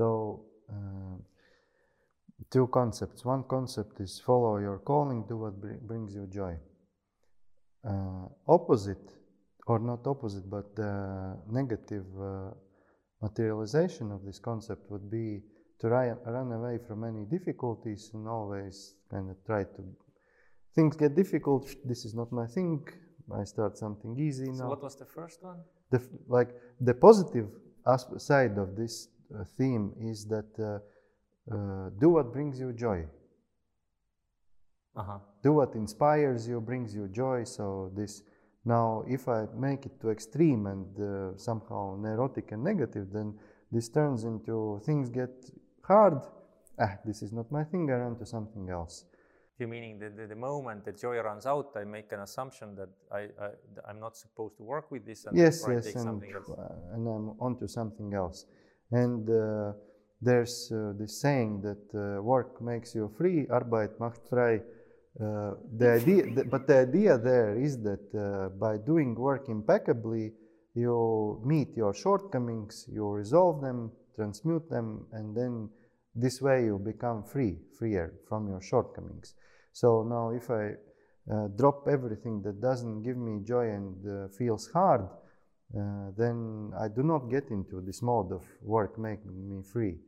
So, uh, two concepts. One concept is follow your calling, do what br- brings you joy. Uh, opposite, or not opposite, but the negative uh, materialization of this concept would be to run, run away from any difficulties and always kind of try to. Things get difficult. This is not my thing. I start something easy So now. what was the first one? the like the positive side of this theme is that uh, uh, do what brings you joy. Uh-huh. do what inspires you brings you joy. So this now if i make it to extreme and uh, somehow neurotic and negative then this turns into things get hard. Ah this is not my thing i run to something else. You meaning the, the, the moment the joy runs out, I make an assumption that I, I I'm not supposed to work with this and yes yes take and, something else. uh, and i'm onto something else and uh, there's uh, this saying that uh, work makes you free arbeit macht frei. Uh, the idea but the idea there is that uh, by doing work impeccably you meet your shortcomings you resolve them transmute them and then this way you become free freer from your shortcomings. So now if i uh, drop everything that doesn't give me joy and uh, feels hard, uh, then I do not get into this mode of work making me free.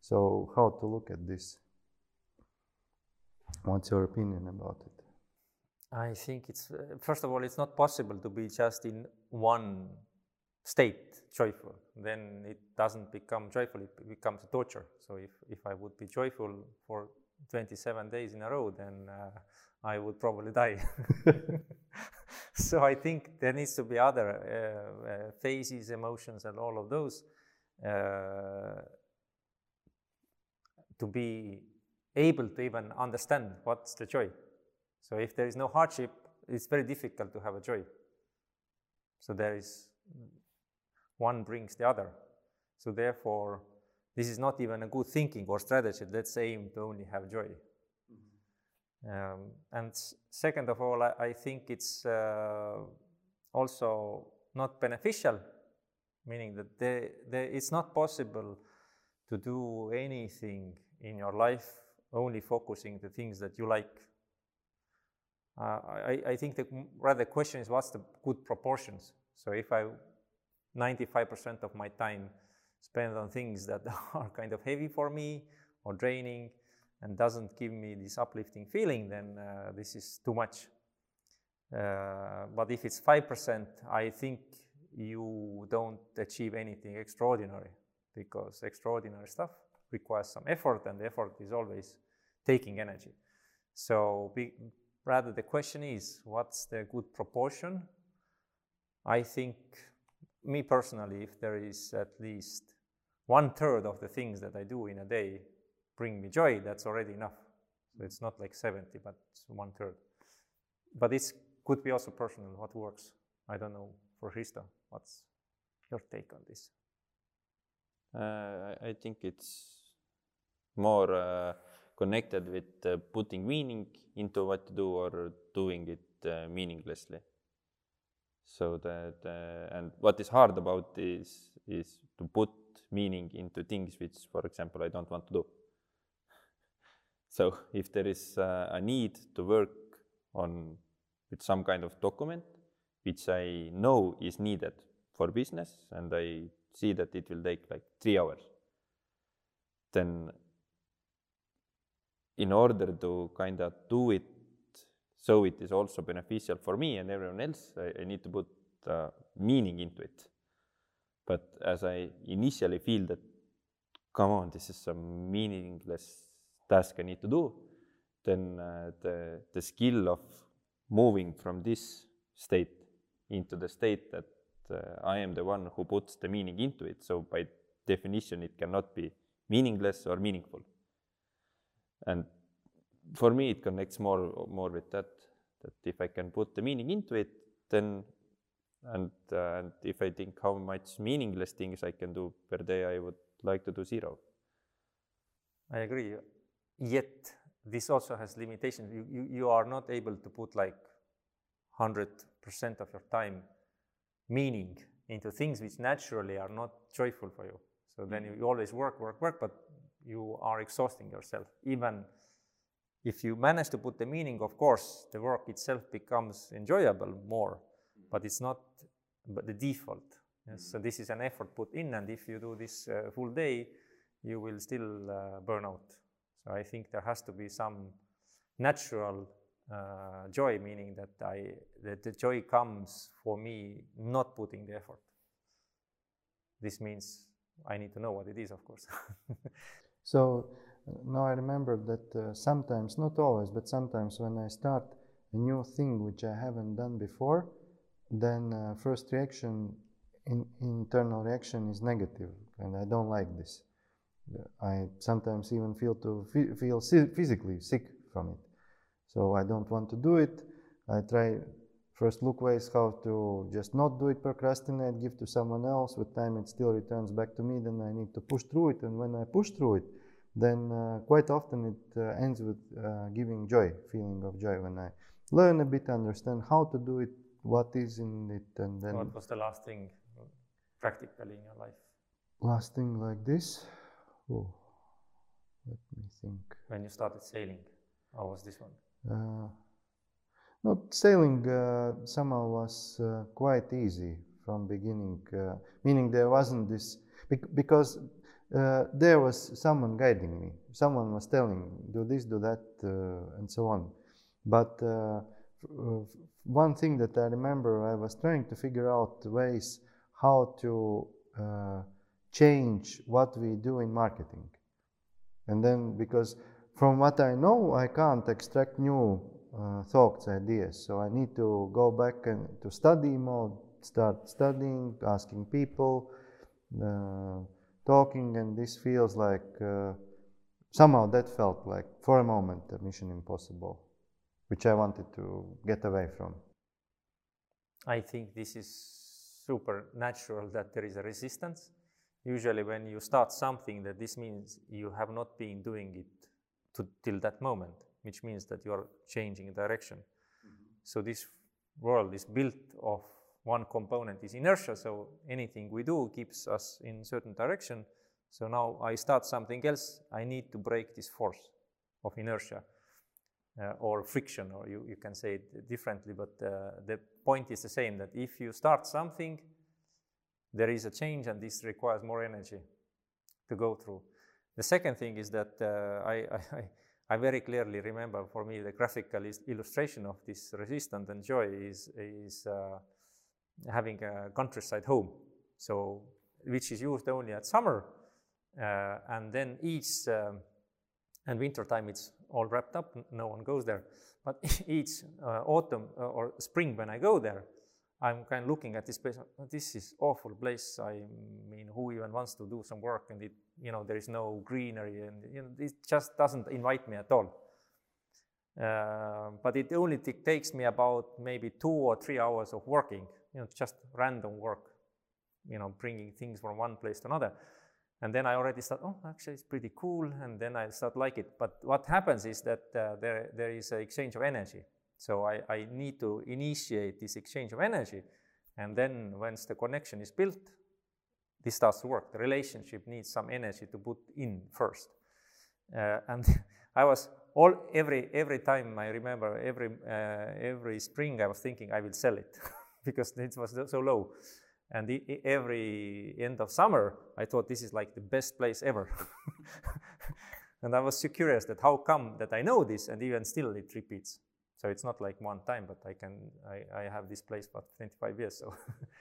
So, how to look at this? What's your opinion about it? I think it's uh, first of all, it's not possible to be just in one state joyful. Then it doesn't become joyful; it becomes torture. So if if I would be joyful for 27 days in a row, then uh, I would probably die. so I think there needs to be other uh, uh, phases, emotions, and all of those uh, to be able to even understand what's the joy. So if there is no hardship, it's very difficult to have a joy. So there is one brings the other. So therefore, this is not even a good thinking or strategy. Let's aim to only have joy. Um, and second of all, I, I think it's uh, also not beneficial, meaning that there, there, it's not possible to do anything in your life only focusing the things that you like. Uh, I, I think the rather question is what's the good proportions. So if I 95% of my time spend on things that are kind of heavy for me or draining and doesn't give me this uplifting feeling, then uh, this is too much. Uh, but if it's 5%, I think you don't achieve anything extraordinary because extraordinary stuff requires some effort, and the effort is always taking energy. So, be, rather, the question is what's the good proportion? I think, me personally, if there is at least one third of the things that I do in a day bring me joy, that's already enough. So it's not like 70, but it's one third. But it could be also personal, what works. I don't know for Risto, what's your take on this? Uh, I I think it's more uh, connected with uh, putting meaning into what you do or doing it uh, meaninglessly. So that uh, and what is hard about is is to put meaning into things which, for example, I don't want to do. So if there is uh, a need to work on with some kind of document which I know is needed for business and I see that it will take like three hours, then in order to kind of do it so it is also beneficial for me and everyone else, I, I need to put uh, meaning into it. But as I initially feel that, come on, this is some meaningless task I need to do, then uh, the, the skill of moving from this state into the state that uh, I am the one who puts the meaning into it. So by definition, it cannot be meaningless or meaningful. And for me, it connects more more with that. That if I can put the meaning into it, then and uh, and if I think how much meaningless things I can do per day, I would like to do zero. I agree. Yet this also has limitations. You, you, you are not able to put like 100% of your time meaning into things which naturally are not joyful for you. So then you, you always work, work, work, but you are exhausting yourself. Even if you manage to put the meaning, of course, the work itself becomes enjoyable more, but it's not but the default. Yes? So this is an effort put in, and if you do this uh, full day, you will still uh, burn out. So I think there has to be some natural uh, joy, meaning that I that the joy comes for me not putting the effort. This means I need to know what it is, of course. so now I remember that uh, sometimes, not always, but sometimes when I start a new thing which I haven't done before, then uh, first reaction, in, internal reaction is negative, and I don't like this. I sometimes even feel to feel physically sick from it. So I don't want to do it. I try first look ways how to just not do it, procrastinate, give to someone else. With time, it still returns back to me. Then I need to push through it, and when I push through it, then uh, quite often it uh, ends with uh, giving joy, feeling of joy. When I learn a bit, understand how to do it, what is in it, and then. What was the last thing practically in your life? Last thing like this. Oh, let me think. When you started sailing, how was this one? Uh, not sailing uh, somehow was uh, quite easy from beginning, uh, meaning there wasn't this bec because uh, there was someone guiding me. Someone was telling, me, do this, do that, uh, and so on. But one thing that I remember, I was trying to figure out ways how to change what we do in marketing. And then, because from what I know, I can't extract new uh, thoughts, ideas. So I need to go back and to study mode, start studying, asking people, uh, talking, and this feels like uh, somehow that felt like for a moment a mission impossible, which I wanted to get away from. I think this is super natural that there is a resistance usually when you start something that this means you have not been doing it to, till that moment which means that you are changing direction mm-hmm. so this world is built of one component is inertia so anything we do keeps us in certain direction so now i start something else i need to break this force of inertia uh, or friction or you, you can say it differently but uh, the point is the same that if you start something there is a change and this requires more energy to go through. The second thing is that uh, I, I, I, very clearly remember for me the graphical illustration of this resistance and joy is, is uh, having a countryside home, so which is used only at summer, uh, and then each um, and winter time it's all wrapped up, no one goes there. But each uh, autumn uh, or spring when I go there, I'm kind of looking at this place. This is awful place. I mean, who even wants to do some work? And it, you know, there is no greenery, and you know, it just doesn't invite me at all. Uh, but it only takes me about maybe two or three hours of working. You know, just random work. You know, bringing things from one place to another. And then I already start, oh, actually, it's pretty cool. And then I start like it. But what happens is that uh, there, there is an exchange of energy. So I, I need to initiate this exchange of energy. And then once the connection is built, this starts to work. The relationship needs some energy to put in first. Uh, and I was all every every time I remember every uh, every spring I was thinking I will sell it because it was so low. And the, every end of summer I thought this is like the best place ever. and I was so curious that how come that I know this and even still it repeats. So it's not like one time, but I can I, I have this place for 25 years. So.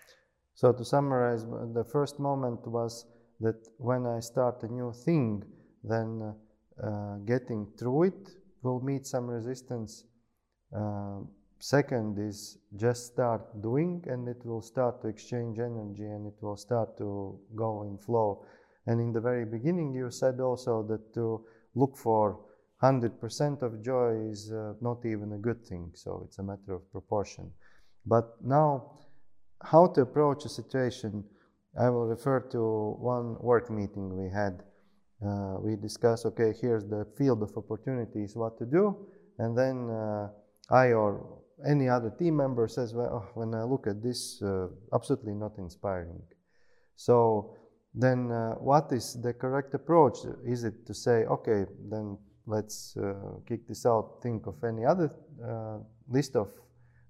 so to summarize, the first moment was that when I start a new thing, then uh, getting through it will meet some resistance. Uh, second is just start doing, and it will start to exchange energy, and it will start to go in flow. And in the very beginning, you said also that to look for 100% of joy is uh, not even a good thing, so it's a matter of proportion. But now, how to approach a situation, I will refer to one work meeting we had. Uh, we discussed, okay, here's the field of opportunities, what to do, and then uh, I or any other team member says, well, oh, when I look at this, uh, absolutely not inspiring. So then uh, what is the correct approach? Is it to say, okay, then let's uh, kick this out, think of any other uh, list of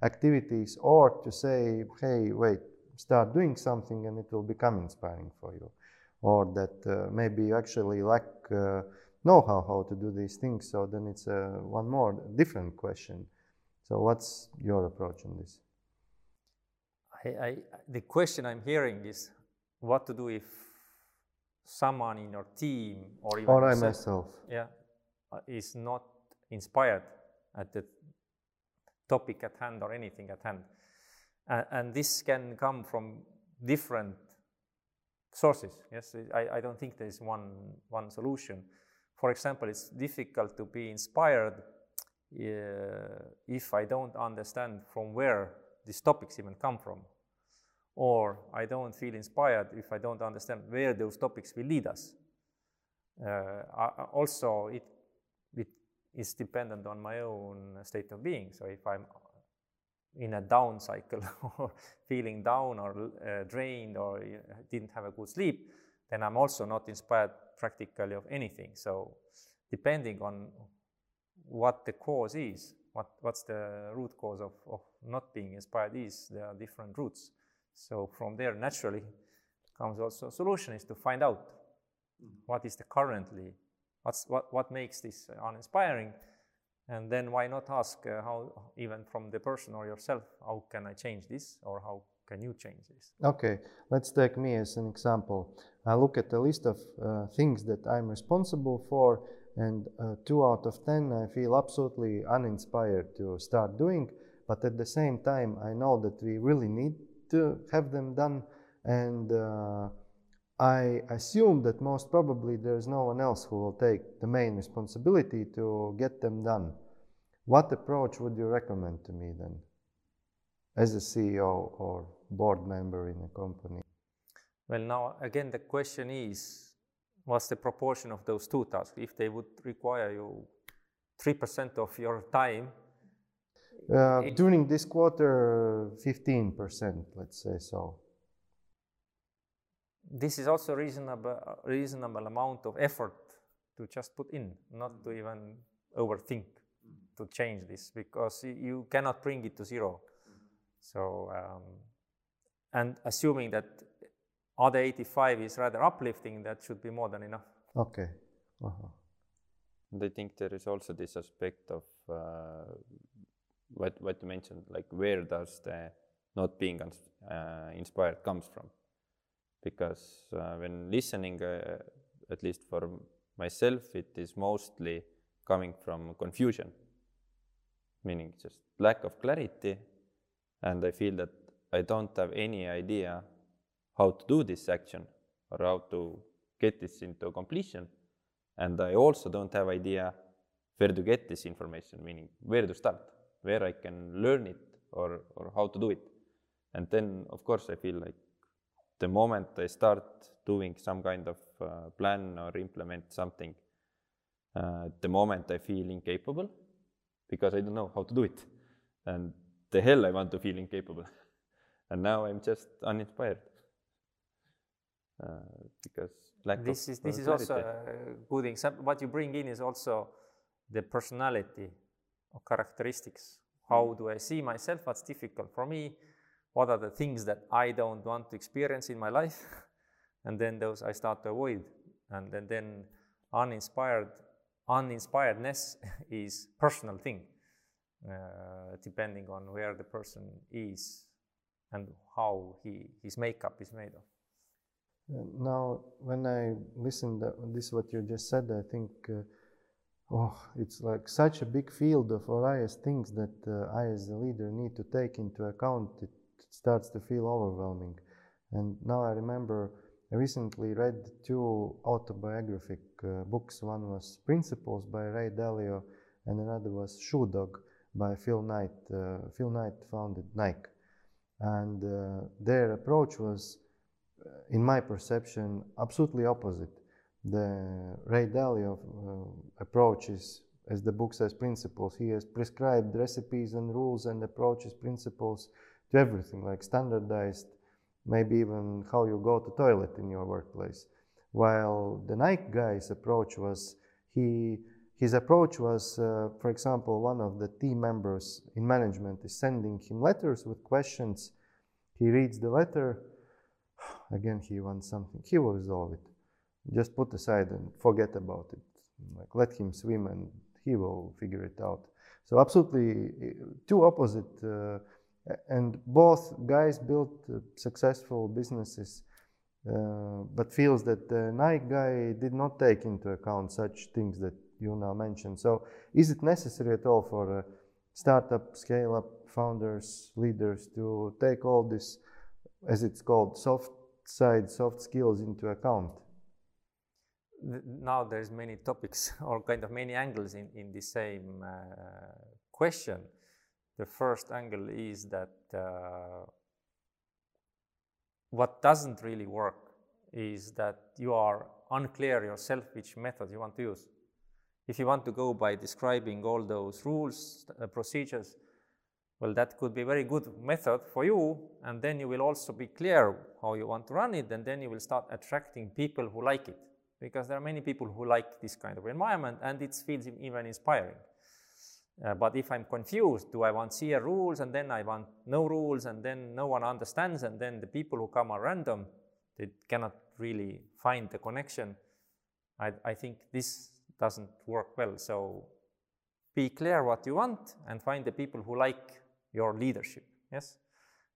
activities, or to say, hey, wait, start doing something and it will become inspiring for you, or that uh, maybe you actually lack uh, know-how how to do these things. So then it's one more different question. So what's your approach on this? I, I, the question I'm hearing is what to do if someone in your team or even Or I yourself, myself. yeah, uh, is not inspired at the topic at hand or anything at hand. And, and this can come from different sources. Yes, I, I don't think there is one, one solution. For example, it's difficult to be inspired uh, if I don't understand from where these topics even come from. Or I don't feel inspired if I don't understand where those topics will lead us. Uh, also, it, it is dependent on my own state of being. So if I'm in a down cycle or feeling down or uh, drained or uh, didn't have a good sleep, then I'm also not inspired practically of anything. So depending on what the cause is, what, what's the root cause of, of not being inspired is, there are different roots. So from there, naturally, comes also a solution is to find out what is the currently, what's, what, what makes this uninspiring, and then why not ask uh, how, even from the person or yourself, how can I change this, or how can you change this? Okay, let's take me as an example. I look at a list of uh, things that I'm responsible for, and uh, two out of ten I feel absolutely uninspired to start doing. But at the same time, I know that we really need to have them done, and uh, I assume that most probably there's no one else who will take the main responsibility to get them done. What approach would you recommend to me then? as a CEO or board member in a company? Well, now again, the question is what's the proportion of those two tasks? If they would require you 3% of your time, Uh, It- during this quarter, 15%, let's say so. this is also reasonable, reasonable amount of effort to just put in, not to even overthink to change this because you cannot bring it to zero. So, um, and assuming that other 85 is rather uplifting, that should be more than enough. Okay. Uh-huh. And I think there is also this aspect of uh, what what you mentioned, like where does the not being uh, inspired comes from? Because uh, when listening, uh, at least for myself, it is mostly coming from confusion, meaning just lack of clarity, and I feel that I don't have any idea how to do this action or how to get this into completion and I also don't have idea where to get this information, meaning where to start, where I can learn it or, or how to do it. And then, of course, I feel like the moment I start doing some kind of uh, plan or implement something, uh, the moment I feel incapable because I don't know how to do it. And the hell I want to feel incapable. and now I'm just uninspired. Uh, because lack this of is this uh, is also a good example. What you bring in is also the personality or characteristics. How do I see myself? What's difficult for me? What are the things that I don't want to experience in my life? and then those I start to avoid. And then, then uninspired uninspiredness is personal thing, uh, depending on where the person is and how he his makeup is made of. Uh, Now, when I listen to this, what you just said, I think, uh, oh, it's like such a big field of various things that uh, I, as a leader, need to take into account. It starts to feel overwhelming. And now I remember I recently read two autobiographic uh, books. One was Principles by Ray Dalio, and another was Shoe Dog by Phil Knight. Uh, Phil Knight founded Nike, and uh, their approach was in my perception, absolutely opposite. The Ray Dalio uh, approach is, as the book says, principles. He has prescribed recipes and rules and approaches, principles to everything, like standardized maybe even how you go to toilet in your workplace. While the Nike guy's approach was he his approach was, uh, for example, one of the team members in management is sending him letters with questions. He reads the letter. Again, he wants something. He will resolve it. Just put aside and forget about it. Like let him swim and he will figure it out. So absolutely two opposite. Uh, and both guys built uh, successful businesses, uh, but feels that the Nike guy did not take into account such things that you now mentioned. So, is it necessary at all for a startup, scale up founders, leaders to take all this, as it's called, soft side, soft skills into account? Now there's many topics or kind of many angles in, in the same uh, question. The first angle is that uh, what doesn't really work is that you are unclear yourself which method you want to use. If you want to go by describing all those rules, uh, procedures, well, that could be a very good method for you, and then you will also be clear how you want to run it, and then you will start attracting people who like it, because there are many people who like this kind of environment, and it feels even inspiring. Uh, but if I'm confused, do I want clear rules, and then I want no rules, and then no one understands, and then the people who come are random, they cannot really find the connection. I, I think this doesn't work well. So be clear what you want and find the people who like your leadership. Yes.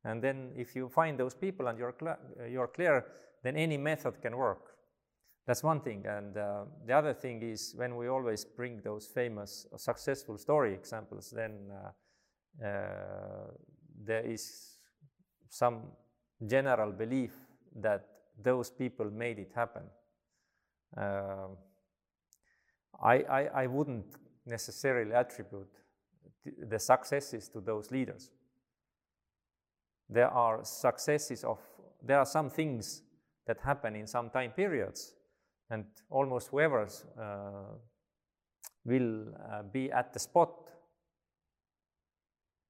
And then if you find those people and you're, cl- you're clear, then any method can work. That's one thing. And uh, the other thing is when we always bring those famous uh, successful story examples, then uh, uh, there is some general belief that those people made it happen. Uh, I, I, I wouldn't necessarily attribute the successes to those leaders. There are successes of, there are some things that happen in some time periods, and almost whoever uh, will uh, be at the spot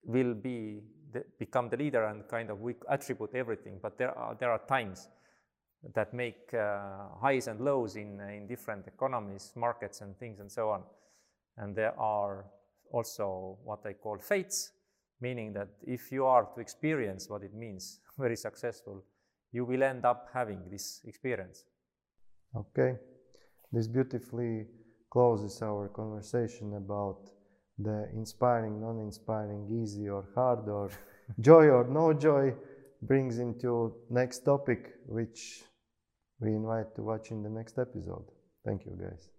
will be the, become the leader and kind of we attribute everything. But there are there are times that make uh, highs and lows in, in different economies, markets, and things, and so on. And there are also what I call fates, meaning that if you are to experience what it means, very successful, you will end up having this experience. Okay. This beautifully closes our conversation about the inspiring, non inspiring, easy or hard, or joy or no joy, brings into next topic, which we invite to watch in the next episode. Thank you, guys.